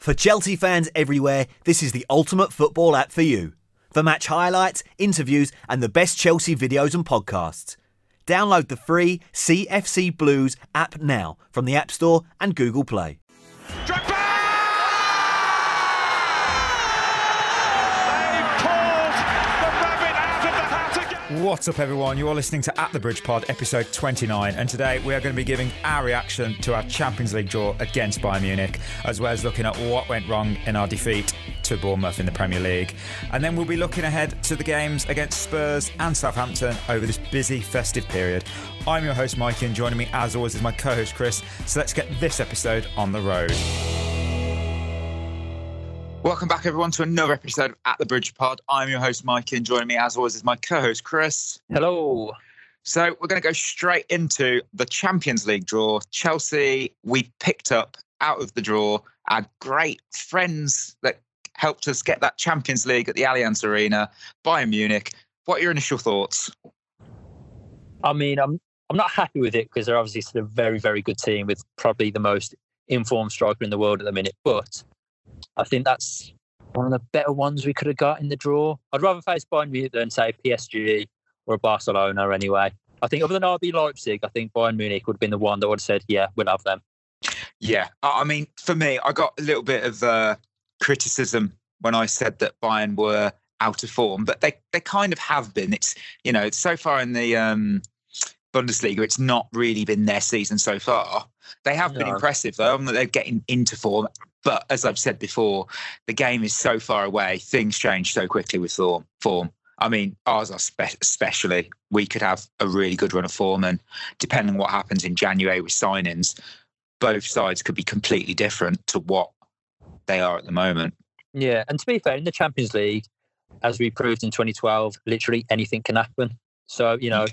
For Chelsea fans everywhere, this is the ultimate football app for you. For match highlights, interviews, and the best Chelsea videos and podcasts. Download the free CFC Blues app now from the App Store and Google Play. What's up, everyone? You're listening to At the Bridge Pod, episode 29, and today we are going to be giving our reaction to our Champions League draw against Bayern Munich, as well as looking at what went wrong in our defeat to Bournemouth in the Premier League. And then we'll be looking ahead to the games against Spurs and Southampton over this busy festive period. I'm your host, Mikey, and joining me, as always, is my co host, Chris. So let's get this episode on the road. Welcome back, everyone, to another episode of At the Bridge Pod. I'm your host, Mike, and joining me, as always, is my co host, Chris. Hello. So, we're going to go straight into the Champions League draw. Chelsea, we picked up out of the draw our great friends that helped us get that Champions League at the Allianz Arena, Bayern Munich. What are your initial thoughts? I mean, I'm I'm not happy with it because they're obviously still a very, very good team with probably the most informed striker in the world at the minute. But I think that's one of the better ones we could have got in the draw. I'd rather face Bayern Munich than say PSG or Barcelona anyway. I think other than RB Leipzig, I think Bayern Munich would have been the one that would have said, yeah, we'll have them. Yeah, I mean, for me, I got a little bit of uh, criticism when I said that Bayern were out of form, but they they kind of have been. It's you know, so far in the um, Bundesliga, it's not really been their season so far. They have been impressive though, and they're getting into form. But as I've said before, the game is so far away. Things change so quickly with form. Form. I mean, ours are spe- especially. We could have a really good run of form, and depending on what happens in January with signings, both sides could be completely different to what they are at the moment. Yeah, and to be fair, in the Champions League, as we proved in 2012, literally anything can happen. So you know,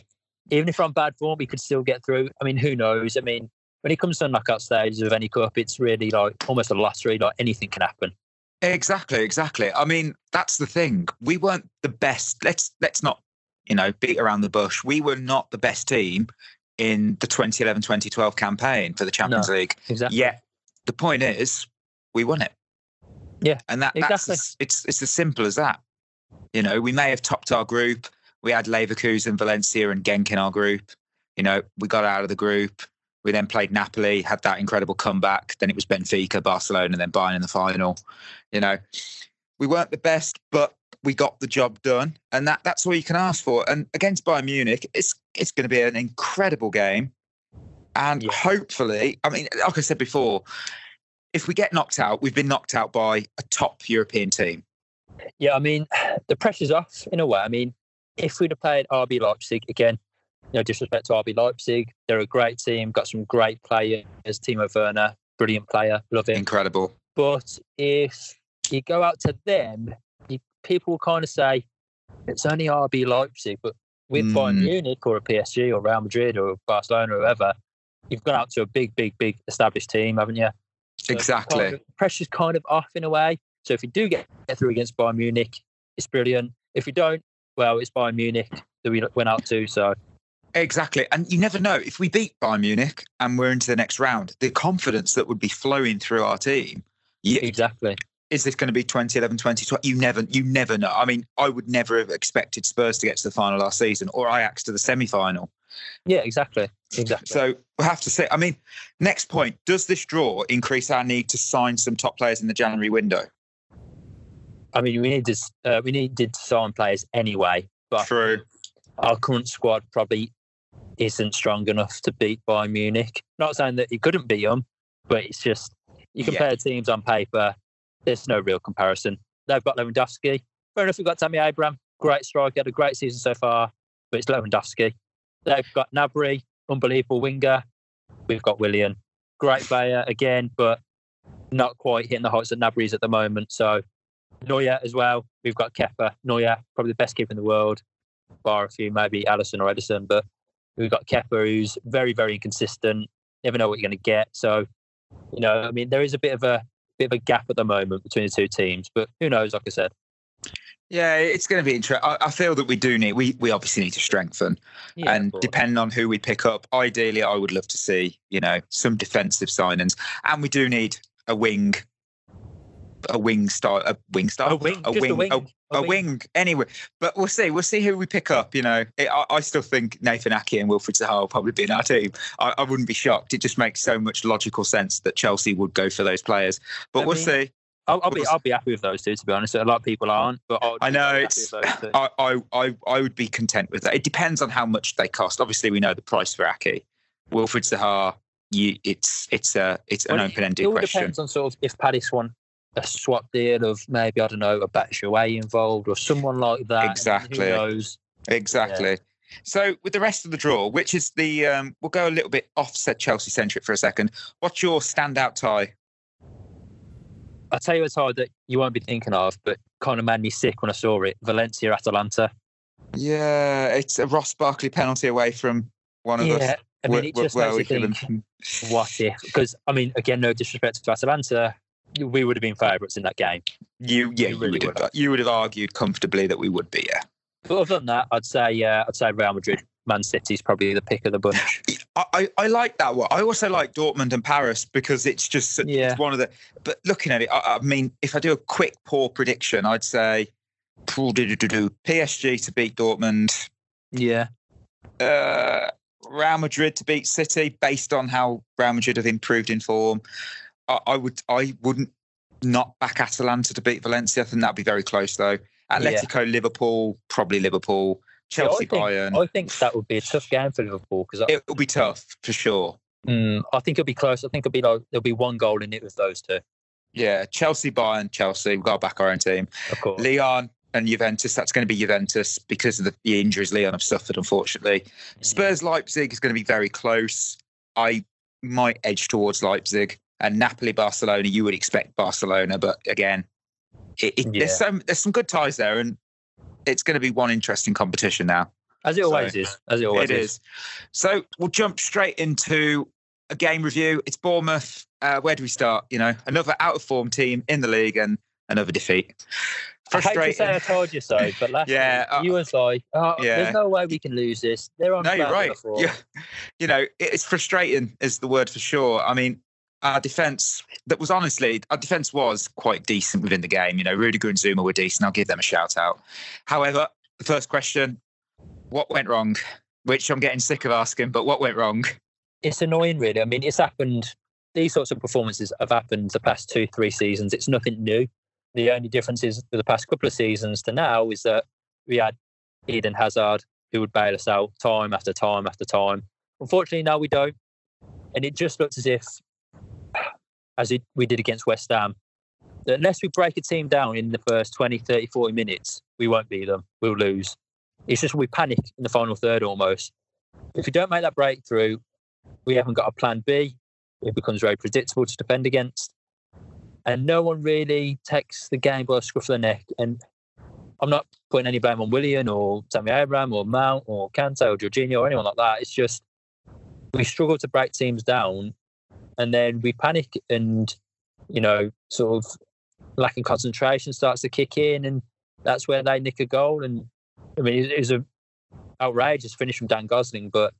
even if we're on bad form, we could still get through. I mean, who knows? I mean, when it comes to knockout stages of any cup, it's really like almost a lottery. Like anything can happen. Exactly, exactly. I mean, that's the thing. We weren't the best. Let's let's not, you know, beat around the bush. We were not the best team in the 2011-2012 campaign for the Champions No. League. Exactly. Yet the point is, we won it. Yeah, and that that's exactly. as- it's it's as simple as that. You know, we may have topped our group. We had Leverkusen, Valencia, and Genk in our group. You know, we got out of the group. We then played Napoli, had that incredible comeback. Then it was Benfica, Barcelona, and then Bayern in the final. You know, we weren't the best, but we got the job done, and that that's all you can ask for. And against Bayern Munich, it's it's going to be an incredible game, and Yeah. hopefully, I mean, like I said before, if we get knocked out, we've been knocked out by a top European team. Yeah, I mean, the pressure's off in a way. I mean, if we'd have played RB Leipzig again, no disrespect to RB Leipzig, they're a great team, got some great players. Timo Werner, brilliant player, love him. Incredible. But if you go out to them, you, people will kind of say it's only RB Leipzig, but with Bayern Mm. Munich or a PSG or Real Madrid or Barcelona or whoever, you've gone out to a big, big, big established team, haven't you? So Exactly. kind of- pressure's kind of off in a way. So if you do get through against Bayern Munich, it's brilliant. If you don't, well, it's Bayern Munich that we went out to. So Exactly. And you never know if we beat Bayern Munich and we're into the next round, the confidence that would be flowing through our team. Yeah, exactly. is this going to be 2011 2012 you never you never know i mean i would never have expected spurs to get to the final last season or ajax to the semi-final Yeah, exactly. Exactly. so we'll have to see i mean next point does this draw increase our need to sign some top players in the january window I mean, we needed uh, we needed to sign players anyway, but True. our current squad probably isn't strong enough to beat Bayern Munich. Not saying that you couldn't beat them, but it's just you Yeah. compare teams on paper. There's no real comparison. They've got Lewandowski. Fair enough, we've got Tammy Abraham. Great striker, had a great season so far, but it's Lewandowski. They've got Gnabry, unbelievable winger. We've got Willian, great player again, but not quite hitting the heights that Gnabry is at the moment. So Neuer as well. We've got Kepa. Neuer, probably the best keeper in the world, bar a few, maybe Alisson or Ederson. But we've got Kepa, who's very, very inconsistent. Never know what you're going to get. So, you know, I mean, there is a bit of a bit of a gap at the moment between the two teams. But who knows? Like I said, Yeah, it's going to be interesting. I, feel that we do need, we, we obviously need to strengthen. Yeah, and depending on who we pick up, ideally, I would love to see, you know, some defensive signings. And we do need a wing a wing star, a wing style, A wing, a wing, a, a a wing. wing. Anyway, but we'll see. We'll see who we pick up. You know, it, I, I still think Nathan Aké and Wilfred Zaha will probably be in our team. I, I wouldn't be shocked. It just makes so much logical sense that Chelsea would go for those players. But I we'll mean, see. I'll, I'll be I'll be happy with those two. To be honest, a lot of people aren't, but I'll I know it's. with those two. I, I, I, I would be content with that. It depends on how much they cost. Obviously, we know the price for Aké. Wilfred Zaha, you, it's it's a it's an Well, open-ended question. It all depends on sort of if Palace want a swap deal of maybe I don't know a Batshuayi involved or someone like that. Exactly. Exactly. So with the rest of the draw, which is the um, we'll go a little bit offset Chelsea centric for a second. What's your standout tie? I'll tell you a tie that you won't be thinking of, but kind of made me sick when I saw it. Valencia Atalanta. Yeah, it's a Ross Barkley penalty away from one of Yeah, us. I mean, it just where makes you think, what if? Because I mean, again, no disrespect to Atalanta, we would have been favourites in that game. You yeah, You really would would have, you would have argued comfortably that we would be. Yeah, But other than that, I'd say uh, I'd say Real Madrid, Man City's probably the pick of the bunch. I, I, I like that one. I also like Dortmund and Paris because it's just Yeah. it's one of the. But looking at it, I, I mean, if I do a quick poor prediction, I'd say PSG to beat Dortmund, yeah, uh, Real Madrid to beat City, based on how Real Madrid have improved in form. I, I would I wouldn't not back Atalanta to beat Valencia. I think that'd be very close though. Atletico, Liverpool, probably Liverpool. Chelsea, I think, Bayern. I think that would be a tough game for Liverpool because It will be tough for sure. Mm, I think it'll be close. I think it'll be like there'll be one goal in it with those two, Yeah, Chelsea, Bayern, Chelsea. We've got to back our own team. of course. Lyon and Juventus. That's going to be Juventus because of the, the injuries Lyon have suffered, unfortunately. Spurs, Leipzig is going to be very close. I might edge towards Leipzig and Napoli, Barcelona. You would expect Barcelona, but again, it, it, Yeah. there's some there's some good ties there, and it's going to be one interesting competition now. as it always so- is. As it always It is. So we'll jump straight into a game review. It's Bournemouth. Uh, where do we start? You know, another out of form team in the league and another defeat. I hate to Frustrating. say I told you so, but last Yeah, week uh, you was like, oh, yeah. "There's no way we can lose this." They're on. No, you're right. Yeah. You know, it's frustrating is the word for sure. I mean, our defence that was honestly our defence was quite decent within the game. You know, Rudiger and Zouma were decent. I'll give them a shout out. However, the first question, what went wrong? Which I'm getting sick of asking, but what went wrong? It's annoying, really. I mean, it's happened. These sorts of performances have happened the past two, three seasons. It's nothing new. The only difference is for the past couple of seasons to now is that we had Eden Hazard who would bail us out time after time after time. Unfortunately, now we don't. And it just looks as if, as it, we did against West Ham, unless we break a team down in the first 20, 30, 40 minutes, we won't beat them. We'll lose. It's just we panic in the final third almost. If we don't make that breakthrough, we haven't got a plan B. It becomes very predictable to defend against. And no one really takes the game by the scruff of the neck. And I'm not putting any blame on Willian or Tammy Abraham or Mount or Kante or Jorginho or anyone like that. It's just we struggle to break teams down and then we panic and, you know, sort of lack of concentration starts to kick in and that's where they nick a goal. And I mean, it, it was a outrageous finish from Dan Gosling, but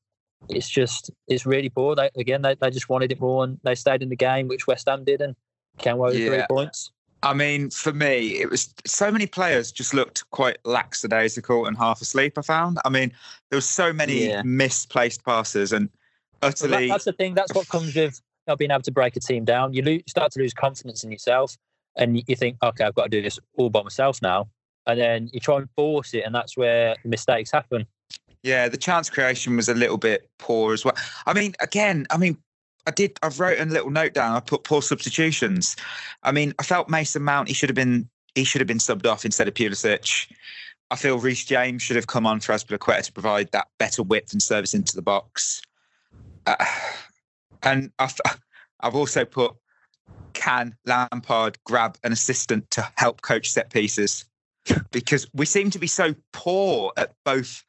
it's just it's really poor. They again they, they just wanted it more and they stayed in the game, which West Ham did and came away with three points. I mean, for me, it was so many players just looked quite lackadaisical and half asleep. I found. I mean, there was so many Yeah. misplaced passes and Well, that- utterly. that's the thing. That's what comes with not being able to break a team down. You lose, start to lose confidence in yourself, and you- think, okay, I've got to do this all by myself now. And then you try and force it, and that's where mistakes happen. Yeah, the chance creation was a little bit poor as well. I mean, again, I mean, I did. I've wrote a little note down. I put poor substitutions. I mean, I felt Mason Mount. He should have been. He should have been subbed off instead of Pulisic. I feel Reece James should have come on for Azpilicueta to provide that better width and service into the box. Uh, and I've, I've also put can Lampard grab an assistant to help coach set pieces because we seem to be so poor at both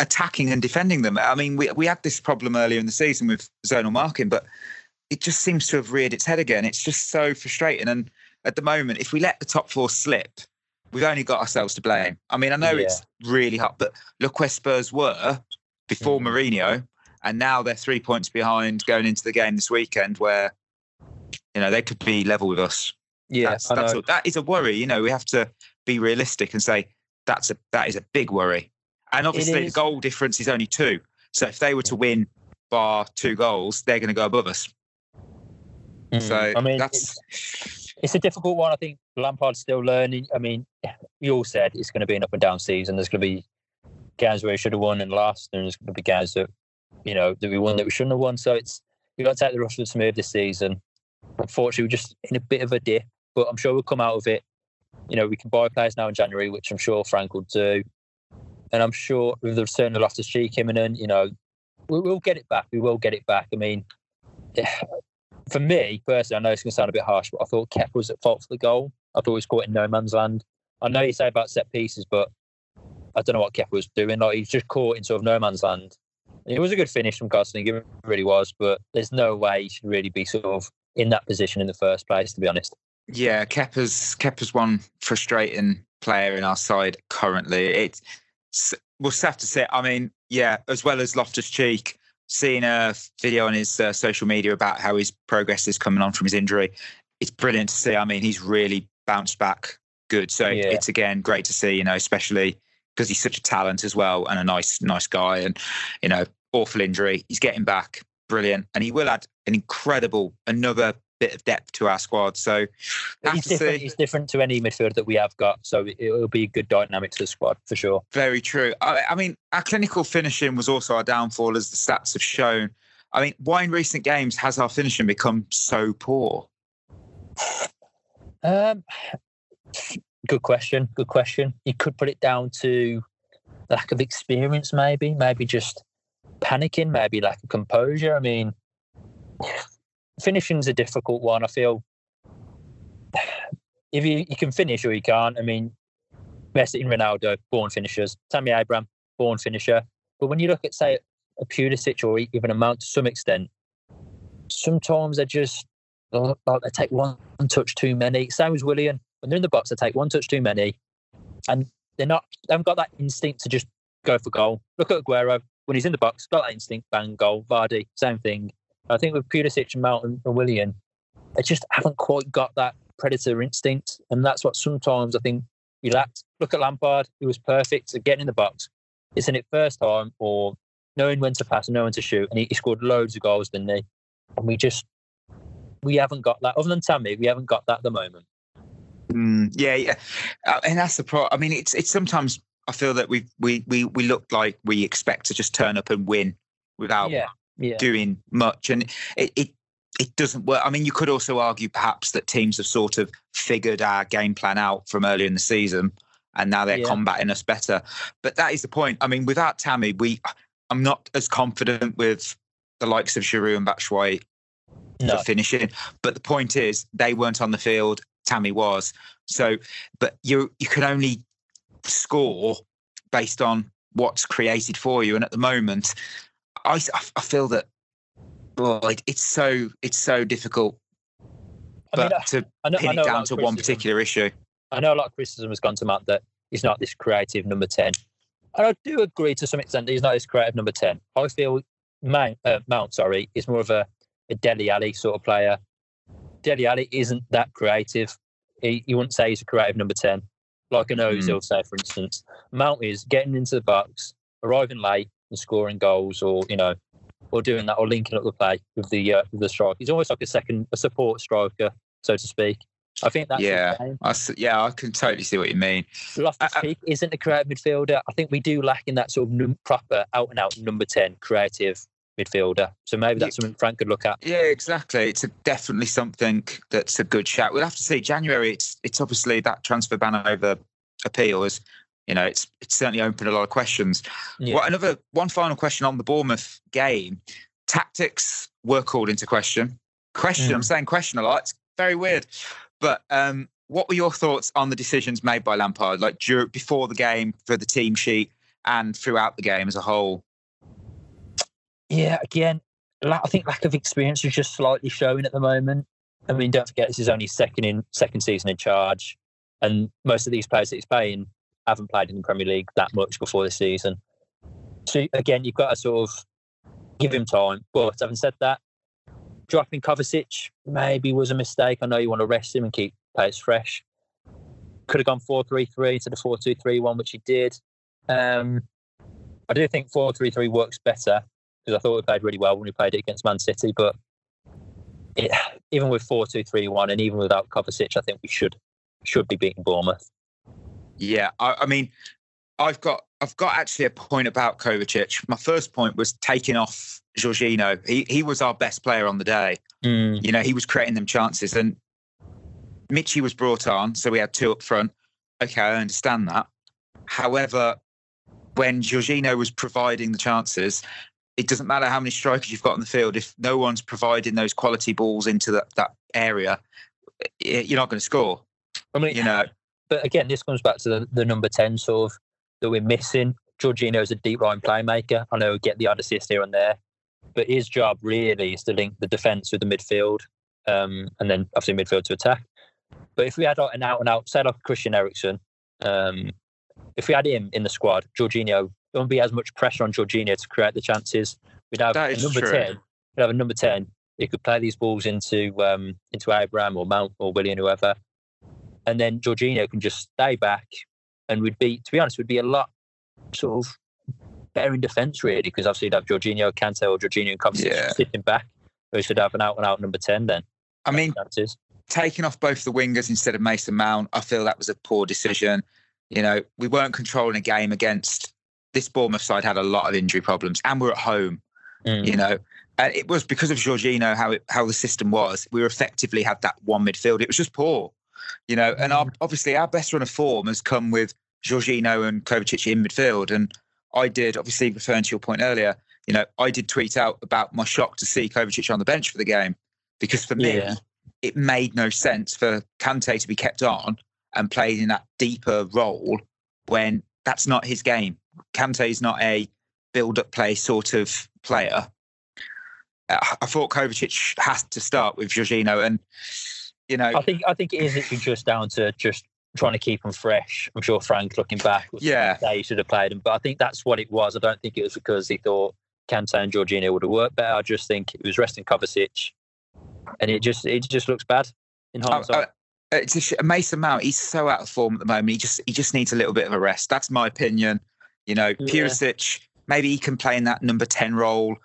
attacking and defending them. I mean, we we had this problem earlier in the season with zonal marking, but it just seems to have reared its head again. It's just so frustrating. And at the moment, if we let the top four slip, we've only got ourselves to blame. I mean, I know Yeah. it's really hot, but look where Spurs were before Mhm. Mourinho, and now they're three points behind going into the game this weekend, where you know they could be level with us. Yeah, that's, that's all, that is a worry. You know, we have to be realistic and say that's a that is a big worry. And obviously, the goal difference is only two. So if they were to win bar two goals, they're going to go above us. Mm. So I mean, that's it's, it's a difficult one. I think Lampard's still learning. I mean, you all said it's going to be an up and down season. There's going to be games where he should have won and lost, and there's going to be games that you know that we won that we shouldn't have won. So it's you got to take the rough with the smooth this season. Unfortunately, we're just in a bit of a dip, but I'm sure we'll come out of it. You know, we can buy players now in January, which I'm sure Frank will do. And I'm sure with the return of Loftus Cheek imminent, you know, we will get it back. We will get it back. I mean, for me personally, I know it's going to sound a bit harsh, but I thought Kep was at fault for the goal. I thought he was caught in no man's land. I know you say about set pieces, but I don't know what Kep was doing. Like he's just caught in sort of no man's land. It was a good finish from Gosling, it really was, but there's no way he should really be sort of in that position in the first place, to be honest. yeah. Kepa's Kepa's one frustrating player in our side currently. It's we'll have to say. I mean, yeah, as well as Loftus Cheek, seeing a video on his uh, social media about how his progress is coming on from his injury. It's brilliant to see. I mean, he's really bounced back good. So Yeah. it's again great to see. You know, especially because he's such a talent as well and a nice, nice guy. And you know, awful injury. He's getting back, brilliant, and he will add an incredible another bit of depth to our squad. So He's different, he's different to any midfielder that we have got, so it- it'll be a good dynamic to the squad for sure. Very true. I, I mean, our clinical finishing was also our downfall, as the stats have shown. I mean, why in recent games has our finishing become so poor? Um, good question. Good question. You could put it down to lack of experience, maybe. Maybe just panicking. Maybe lack of composure. I mean, finishing's a difficult one. I feel if you, you can finish or you can't. I mean, Messi and Ronaldo, born finishers. Tammy Abraham, born finisher. But when you look at, say, a Pulisic or even a Mount to some extent, sometimes they just like they take one touch too many. Same as Willian. When they're in the box, they take one touch too many, and they're not. They haven't got that instinct to just go for goal. Look at Aguero when he's in the box, got that instinct, bang goal. Vardy, same thing. I think with Pulisic and Mount and Willian, they just haven't quite got that predator instinct, and that's what sometimes I think we lacked. Look at Lampard; he was perfect at getting in the box, It's in it first time or knowing when to pass and knowing to shoot, and he, he scored loads of goals, didn't he? And we just we haven't got that. Other than Tammy, we haven't got that at the moment. Mm, yeah, yeah, uh, and that's the problem. I mean, it's it's sometimes I feel that we we we we look like we expect to just turn up and win without Yeah, yeah, doing much, and it, it it doesn't work. I mean, you could also argue perhaps that teams have sort of figured our game plan out from earlier in the season, and now they're Yeah. combating us better. But that is the point. I mean, without Tammy, we I'm not as confident with the likes of Giroud and Batshuayi no, for finishing. But the point is, they weren't on the field. Tammy was. So, but you you can only score based on what's created for you. And at the moment, I I feel that it, it's so it's so difficult. I mean, But to I know, pin it down to one particular issue, I know a lot of criticism has gone to Matt that he's not this creative number ten, and I do agree to some extent that he's not this creative number ten. I feel Mount, uh, Mount sorry, is more of a, a Dele Alli sort of player. Dele Alli isn't that creative. He, you wouldn't say he's a creative number ten, like an Ozil Mm. say, for instance. Mount is getting into the box, arriving late and scoring goals, or you know, or doing that, or linking up the play with the uh, with the strike. He's almost like a second, a support striker, so to speak. I think that's his Yeah. game. I yeah, I can totally see what you mean. Loftus I- I- Cheek isn't a creative midfielder. I think we do lack in that sort of num- proper out and out number 10 creative midfielder. So maybe that's something Frank could look at. Yeah, exactly. It's a, definitely something that's a good shout. We'll have to see. January, it's it's obviously that transfer ban over appeal is, you know, it's it's certainly opened a lot of questions. Yeah. Well, another one final question on the Bournemouth game. Tactics were called into question. Question. Mm. I'm saying question a lot. It's very weird. But um, what were your thoughts on the decisions made by Lampard, like before the game for the team sheet and throughout the game as a whole? Yeah, again, I think lack of experience is just slightly showing at the moment. I mean, don't forget this is only second in second season in charge, and most of these players that he's playing haven't played in the Premier League that much before this season. So again, you've got to sort of give him time. But having said that, dropping Kovacic maybe was a mistake. I know you want to rest him and keep players fresh. Could have gone 4 3 3 to the 4 2 3 1, which he did. Um, I do think 4 3 3 works better because I thought we played really well when we played it against Man City. But it, even with 4 2 3 1 and even without Kovacic, I think we should should be beating Bournemouth. Yeah, I, I mean, I've got I've got actually a point about Kovacic. My first point was taking off Jorginho. He he was our best player on the day. Mm. You know, he was creating them chances, and Michy was brought on, so we had two up front. Okay, I understand that. However, when Jorginho was providing the chances, it doesn't matter how many strikers you've got on the field. If no one's providing those quality balls into that, that area, you're not going to score. I mean, You know, but again, this comes back to the, the number 10 sort of that we're missing. Jorginho's a deep line playmaker. I know get the odd assist here and there, but his job really is to link the defence with the midfield um, and then obviously midfield to attack. But if we had an out and out, say like Christian Eriksen, um, if we had him in the squad, Jorginho, there wouldn't be as much pressure on Jorginho to create the chances. We'd have a number true. 10, we'd have a number 10. He could play these balls into um, into Abraham or Mount or Willian, whoever. And then Jorginho can just stay back and we'd be, to be honest, we'd be a lot sort of better in defence, really, because obviously you'd have Jorginho, Kante, or Jorginho and Kovacic Yeah. sitting back. We should have an out and out number 10 then. I mean, chances. taking off both the wingers instead of Mason Mount, I feel that was a poor decision. You know, we weren't controlling a game against this Bournemouth side had a lot of injury problems, and we're at home. Mm. You know, and it was because of Jorginho how it, how the system was. We effectively had that one midfield. It was just poor. You know, and our, obviously our best run of form has come with Jorginho and Kovacic in midfield. And I did, obviously referring to your point earlier, you know, I did tweet out about my shock to see Kovacic on the bench for the game because for me, Yeah. it made no sense for Kante to be kept on and played in that deeper role when that's not his game. Kante is not a build-up play sort of player. Uh, I thought Kovacic has to start with Jorginho, and you know, I think I think it is literally just down to just trying to keep him fresh. I'm sure Frank, looking back, would Yeah. say he should have played him, but I think that's what it was. I don't think it was because he thought Kante and Jorginho would have worked better. I just think it was resting Kovacic, and it just it just looks bad in I- hindsight. I- it's a sh- Mason Mount. He's so out of form at the moment. He just he just needs a little bit of a rest. That's my opinion. You know, Yeah. Pulisic maybe he can play in that number ten role.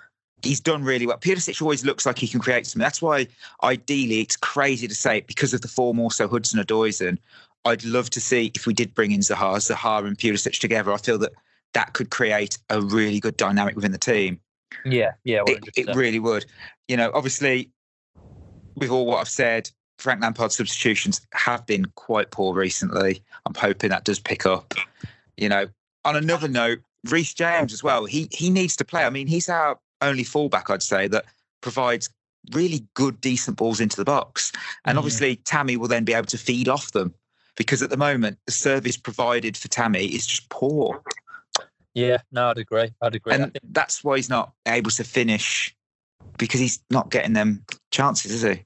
He's done really well. Pulisic always looks like he can create something. That's why, ideally, it's crazy to say it because of the form. Also, Hudson Odoisin. I'd love to see if we did bring in Zaha, Zaha and Pulisic together. I feel that that could create a really good dynamic within the team. yeah, yeah, It, it really would. You know, obviously, with all what I've said, Frank Lampard's substitutions have been quite poor recently. I'm hoping that does pick up. You know, on another note, Reece James as well. He he needs to play. I mean, he's our only fullback, I'd say, that provides really good, decent balls into the box. And Mhm. obviously, Tammy will then be able to feed off them because at the moment, the service provided for Tammy is just poor. yeah, no, I'd agree. I'd agree. And think- that's why he's not able to finish because he's not getting them chances, is he?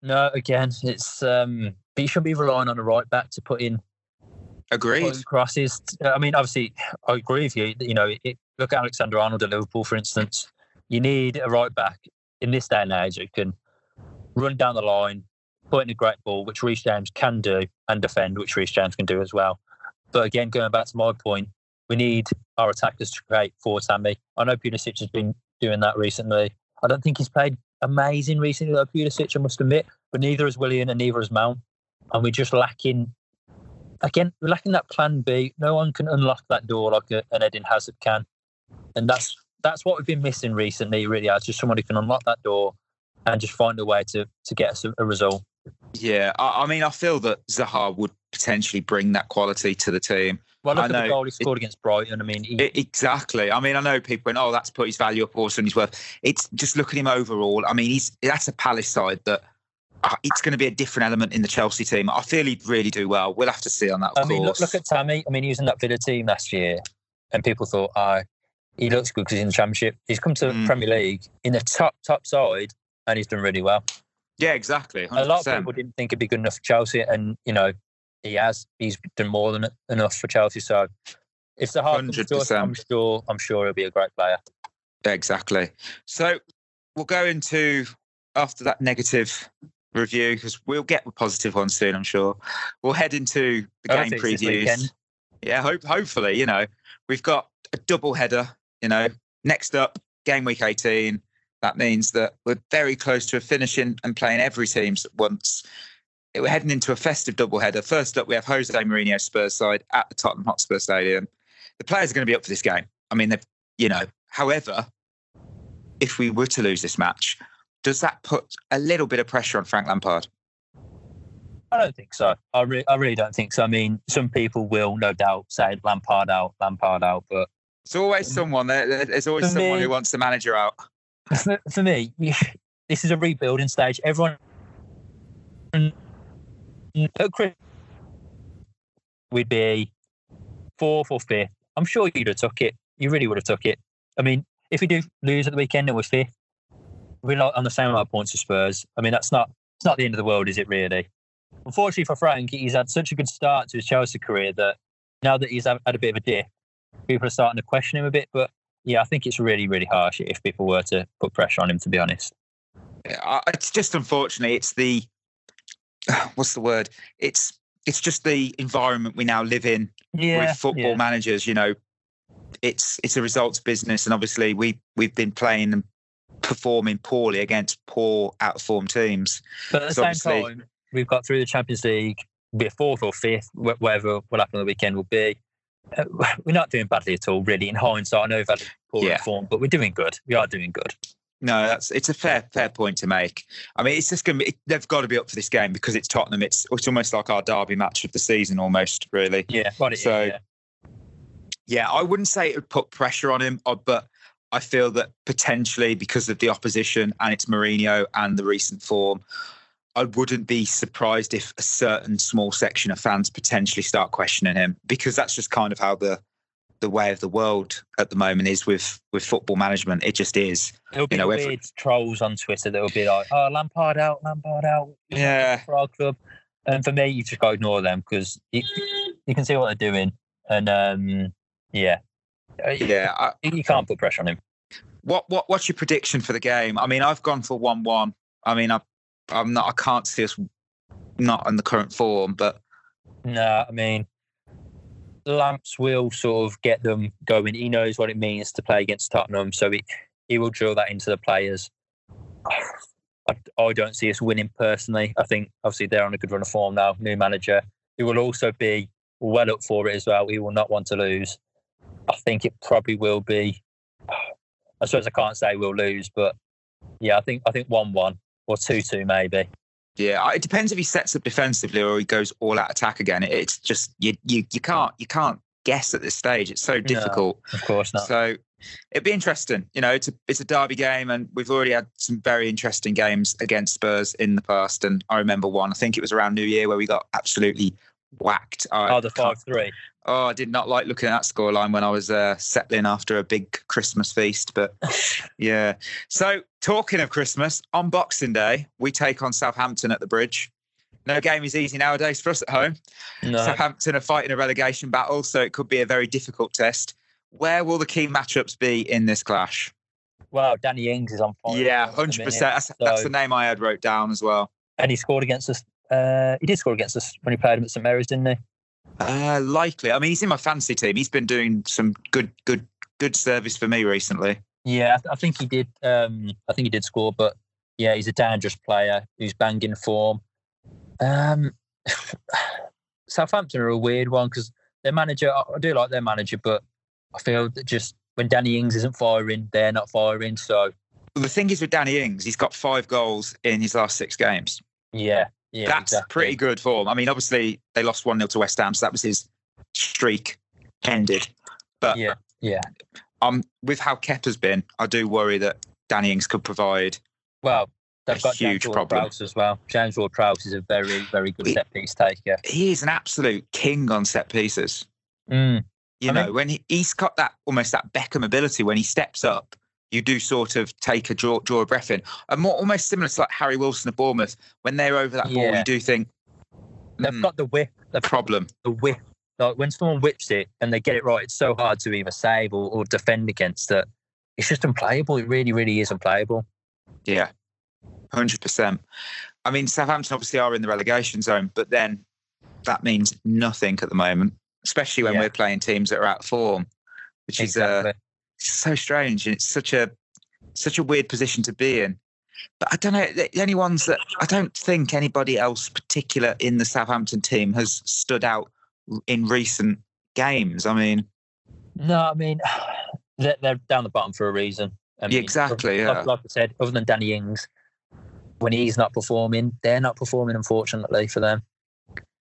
no, again, it's um, but you shouldn't be relying on a right back to put in Agreed. crosses. I mean, obviously, I agree with you. You know, it, look at Alexander Arnold at Liverpool, for instance. You need a right back in this day and age who can run down the line, put in a great ball, which Reece James can do, and defend, which Reece James can do as well. But again, going back to my point, we need our attackers to create for Tammy. I know Pulisic has been doing that recently. I don't think he's played amazing recently, though, Pulisic, I must admit, but neither is Willian and neither is Mount. And we're just lacking again, we're lacking that plan B. No one can unlock that door like a, an Eden Hazard can, and that's that's what we've been missing recently. Really, as just someone who can unlock that door and just find a way to to get us a, a result. Yeah, I, I mean, I feel that Zaha would potentially bring that quality to the team. Well, look I at the goal he scored against Brighton. I mean, he, I- exactly. I mean, I know people went, "Oh, that's put his value up also and his worth." It's just look at him overall. I mean, he's that's a Palace side that it's going to be a different element in the Chelsea team. I feel he'd really do well. We'll have to see on that. I mean, look, look at Tammy. I mean, he was in that Villa team last year, and people thought, "Oh, he looks good because he's in the Championship." He's come to the Mm. Premier League in the top top side, and he's done really well. yeah, exactly. A lot of people didn't think he'd be good enough for Chelsea, and you know he has. He's done more than enough for Chelsea. So if the heart comes to I'm sure I'm sure he'll be a great player. Exactly. So we'll go into after that negative review because we'll get a positive one soon. I'm sure. We'll head into the oh, I game think it's this previews. Yeah, hope hopefully, you know, we've got a double header, you know, next up, game week 18. That means that we're very close to finishing and playing every team at once. We're heading into a festive double header. First up, we have Jose Mourinho Spurs side at the Tottenham Hotspur Stadium. The players are going to be up for this game. I mean, they've, you know, however, if we were to lose this match, does that put a little bit of pressure on Frank Lampard? I don't think so. I, re- I really don't think so. I mean, some people will no doubt say Lampard out, Lampard out, but There's always someone there. there- There's always someone me- who wants the manager out. for, for me, this is a rebuilding stage. Everyone we'd be fourth or fifth. I'm sure you'd have took it. You really would have took it. I mean, if we do lose at the weekend and we're fifth, we're not on the same amount of points as Spurs. I mean, that's not it's not the end of the world, is it? Really? Unfortunately for Frank, he's had such a good start to his Chelsea career that now that he's had a bit of a dip, people are starting to question him a bit. But yeah, I think it's really, really harsh if people were to put pressure on him. To be honest, It's just unfortunately, it's the what's the word? It's it's just the environment we now live in yeah, with football yeah. managers. You know, it's it's a results business, and obviously we we've been playing and performing poorly against poor, out of form teams. But at the So same time, we've got through the Champions League, be it fourth or fifth, whatever will happen on the weekend will be. Uh, we're not doing badly at all, really. In hindsight, I know we've had poor Yeah. form, but we're doing good. We are doing good. No, that's it's a fair fair point to make. I mean, it's just going to be they've got to be up for this game because it's Tottenham. It's it's almost like our derby match of the season, almost really. Yeah, what it is, So- yeah. Yeah, I wouldn't say it would put pressure on him, uh, but I feel that potentially because of the opposition and it's Mourinho and the recent form, I wouldn't be surprised if a certain small section of fans potentially start questioning him because that's just kind of how the the way of the world at the moment is with with football management. It just is. There'll be know, weird every- trolls on Twitter that will be like, "Oh, Lampard out, Lampard out." Yeah. for our club. And for me, you just got to ignore them because you, you can see what they're doing, and um, yeah, Uh, yeah. I, you, you can't put pressure on him. what what what's your prediction for the game? I mean, I've gone for one one. I mean, I I'm not. I can't see us not in the current form, but No, I mean, Lamps will sort of get them going. He knows what it means to play against Tottenham, so he, he will drill that into the players. I, I don't see us winning personally. I think obviously they're on a good run of form now. New manager, he will also be well up for it as well. He will not want to lose. I think it probably will be. I suppose I can't say we'll lose, but yeah, I think I think one one or two two maybe. Yeah, it depends if he sets up defensively or he goes all out attack again. It's just you you you can't you can't guess at this stage. It's so difficult. Of course not. So it'd be interesting. You know, it's a it's a derby game, and we've already had some very interesting games against Spurs in the past. And I remember one. I think it was around New Year where we got absolutely whacked. I oh, the five three. Oh, I did not like looking at that scoreline when I was uh, settling after a big Christmas feast. But yeah. So, talking of Christmas, on Boxing Day, we take on Southampton at the bridge. No game is easy nowadays for us at home. No. Southampton are fighting a relegation battle, so it could be a very difficult test. Where will the key matchups be in this clash? Well, Danny Ings is on fire. yeah, at the hundred minute, percent. That's, that's so- the name I had wrote down as well. And he scored against us. Uh, he did score against us when he played him at St Mary's, didn't he? Uh, likely. I mean, he's in my fantasy team. He's been doing some good, good, good service for me recently. Yeah, I, think he did. Um, I think he did score, but yeah, he's a dangerous player who's banging form. Um, Southampton are a weird one because their manager. I I do like their manager, but I feel that just when Danny Ings isn't firing, they're not firing. So Well, the thing is with Danny Ings, he's got five goals in his last six games. yeah, yeah, That's exactly. pretty good form. I mean, obviously they lost one 0 to West Ham, so that was his streak ended. But Yeah, yeah. um, with how Kepa's been, I do worry that Danny Ings could provide. Well, they've A got huge James problem. Ward-Prowse as well. James Ward-Prowse is a very, very good He- set piece taker. He is an absolute king on set pieces. Mm. You I know, mean- when he, he's got that almost that Beckham ability when he steps up, you do sort of take a draw, draw a breath in. And more almost similar to like Harry Wilson of Bournemouth. When they're over that ball, you do think They've "Hmm, got the whip. They've problem. the whip. Like when someone whips it and they get it right, it's so hard to either save or, or defend against it. It's just unplayable. It really, really is unplayable. Yeah, hundred percent. I mean, Southampton obviously are in the relegation zone, but then that means nothing at the moment, especially when Yeah. we're playing teams that are out of form, which is uh, Exactly. So strange and it's such a such a weird position to be in. But I don't know the only ones that I don't think anybody else particular in the Southampton team has stood out in recent games. I mean, No, I mean they're, they're down the bottom for a reason. I mean, exactly, Like, yeah. like I said, other than Danny Ings, when he's not performing, they're not performing. Unfortunately for them.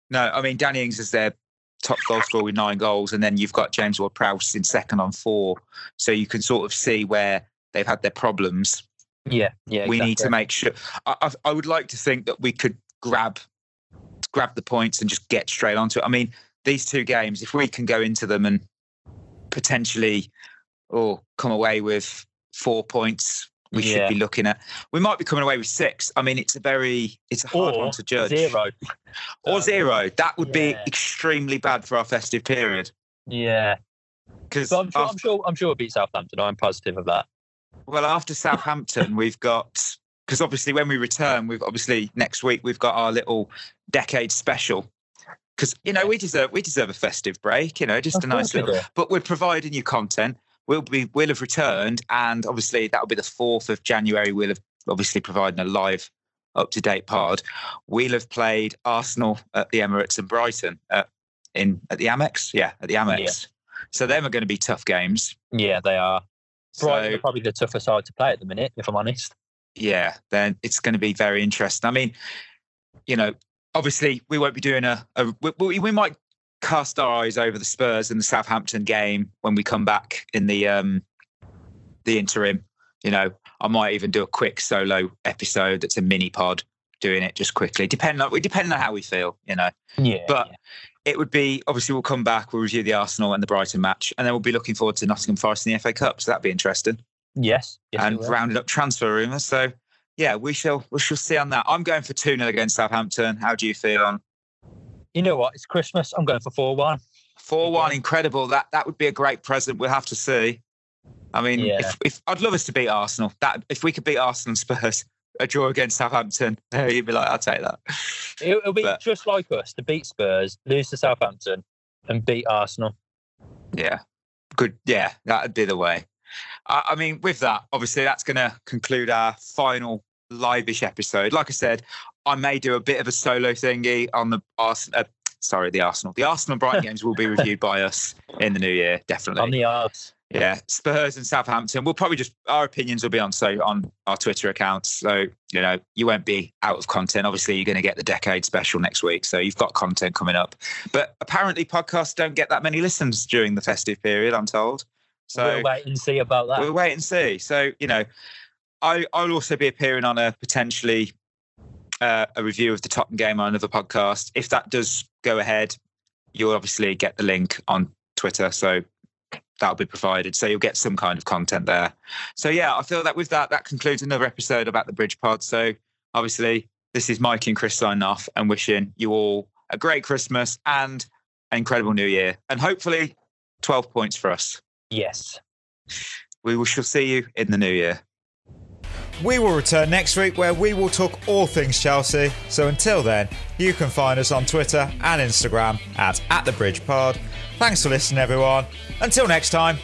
no, I mean Danny Ings is their top goal scorer with nine goals, and then you've got James Ward-Prowse in second on four. So you can sort of see where they've had their problems. Yeah, yeah. we need to make sure. I, I, I would like to think that we could grab grab the points and just get straight onto it. I mean, these two games, if we can go into them and potentially or come away with four points, we Yeah. should be looking at. We might be coming away with six. I mean, it's a very it's a hard or one to judge. zero. or Um, zero. That would be extremely bad for our festive period. Yeah, Because I'm sure, I'm sure, I'm sure we'll beat Southampton. I'm positive of that. Well, after Southampton, we've got because obviously when we return, we've obviously next week we've got our little decade special. Because you know we deserve we deserve a festive break, you know, just Of a nice little. But we're providing you content. We'll be we'll have returned, and obviously that'll be the fourth of January. We'll have obviously providing a live, up to date pod. We'll have played Arsenal at the Emirates and Brighton at, in at the Amex, yeah, at the Amex. So them are going to be tough games. Yeah, they are. Brighton So- are probably the tougher side to play at the minute, if I'm honest. yeah, then it's going to be very interesting. I mean, you know, obviously we won't be doing a, a we we might cast our eyes over the Spurs and the Southampton game when we come back in the um the interim. You know, I might even do a quick solo episode that's a mini pod doing it just quickly. Depending on we depending on how we feel, you know. Yeah, But yeah. it would be obviously we'll come back, we'll review the Arsenal and the Brighton match, and then we'll be looking forward to Nottingham Forest in the FA Cup. So that'd be interesting yes, yes and rounded up transfer rumours. So yeah, we shall we shall see on that. I'm going for 2 0 against Southampton. How do you feel on you know what? It's Christmas. I'm going for four one. 4 1? Incredible. That that would be a great present. We'll have to see. I mean, Yeah. if, if I'd love us to beat Arsenal. That if we could beat Arsenal and Spurs, a draw against Southampton, you'd be like, I'll take that. It'll be But- just like us to beat Spurs, lose to Southampton, and beat Arsenal. Yeah. Good. Yeah, that'd be the way. I, I mean, with that, obviously, that's going to conclude our final live-ish episode. Like I said, I may do a bit of a solo thingy on the Arsenal. Uh, sorry, the Arsenal. The Arsenal and Brighton games will be reviewed by us in the new year, definitely. On the arse. yeah, Spurs and Southampton. We'll probably just our opinions will be on so on our Twitter accounts. So you know, you won't be out of content. Obviously, you're going to get the decade special next week, so you've got content coming up. But apparently, podcasts don't get that many listens during the festive period. I'm told. So we'll wait and see about that. We'll wait and see. So you know, I I'll also be appearing on a potentially uh, a review of the Tottenham game on another podcast. If that does go ahead, you'll obviously get the link on Twitter. So that'll be provided. So you'll get some kind of content there. So yeah, I feel that with that, that concludes another episode about the Bridge Pod. So obviously, this is Mike and Chris signing off and wishing you all a great Christmas and an incredible New Year, and hopefully, twelve points for us. Yes. We shall see you in the new year. We will return next week where we will talk all things Chelsea. So until then, you can find us on Twitter and Instagram at, at the Bridge Pod. Thanks for listening, everyone. Until next time,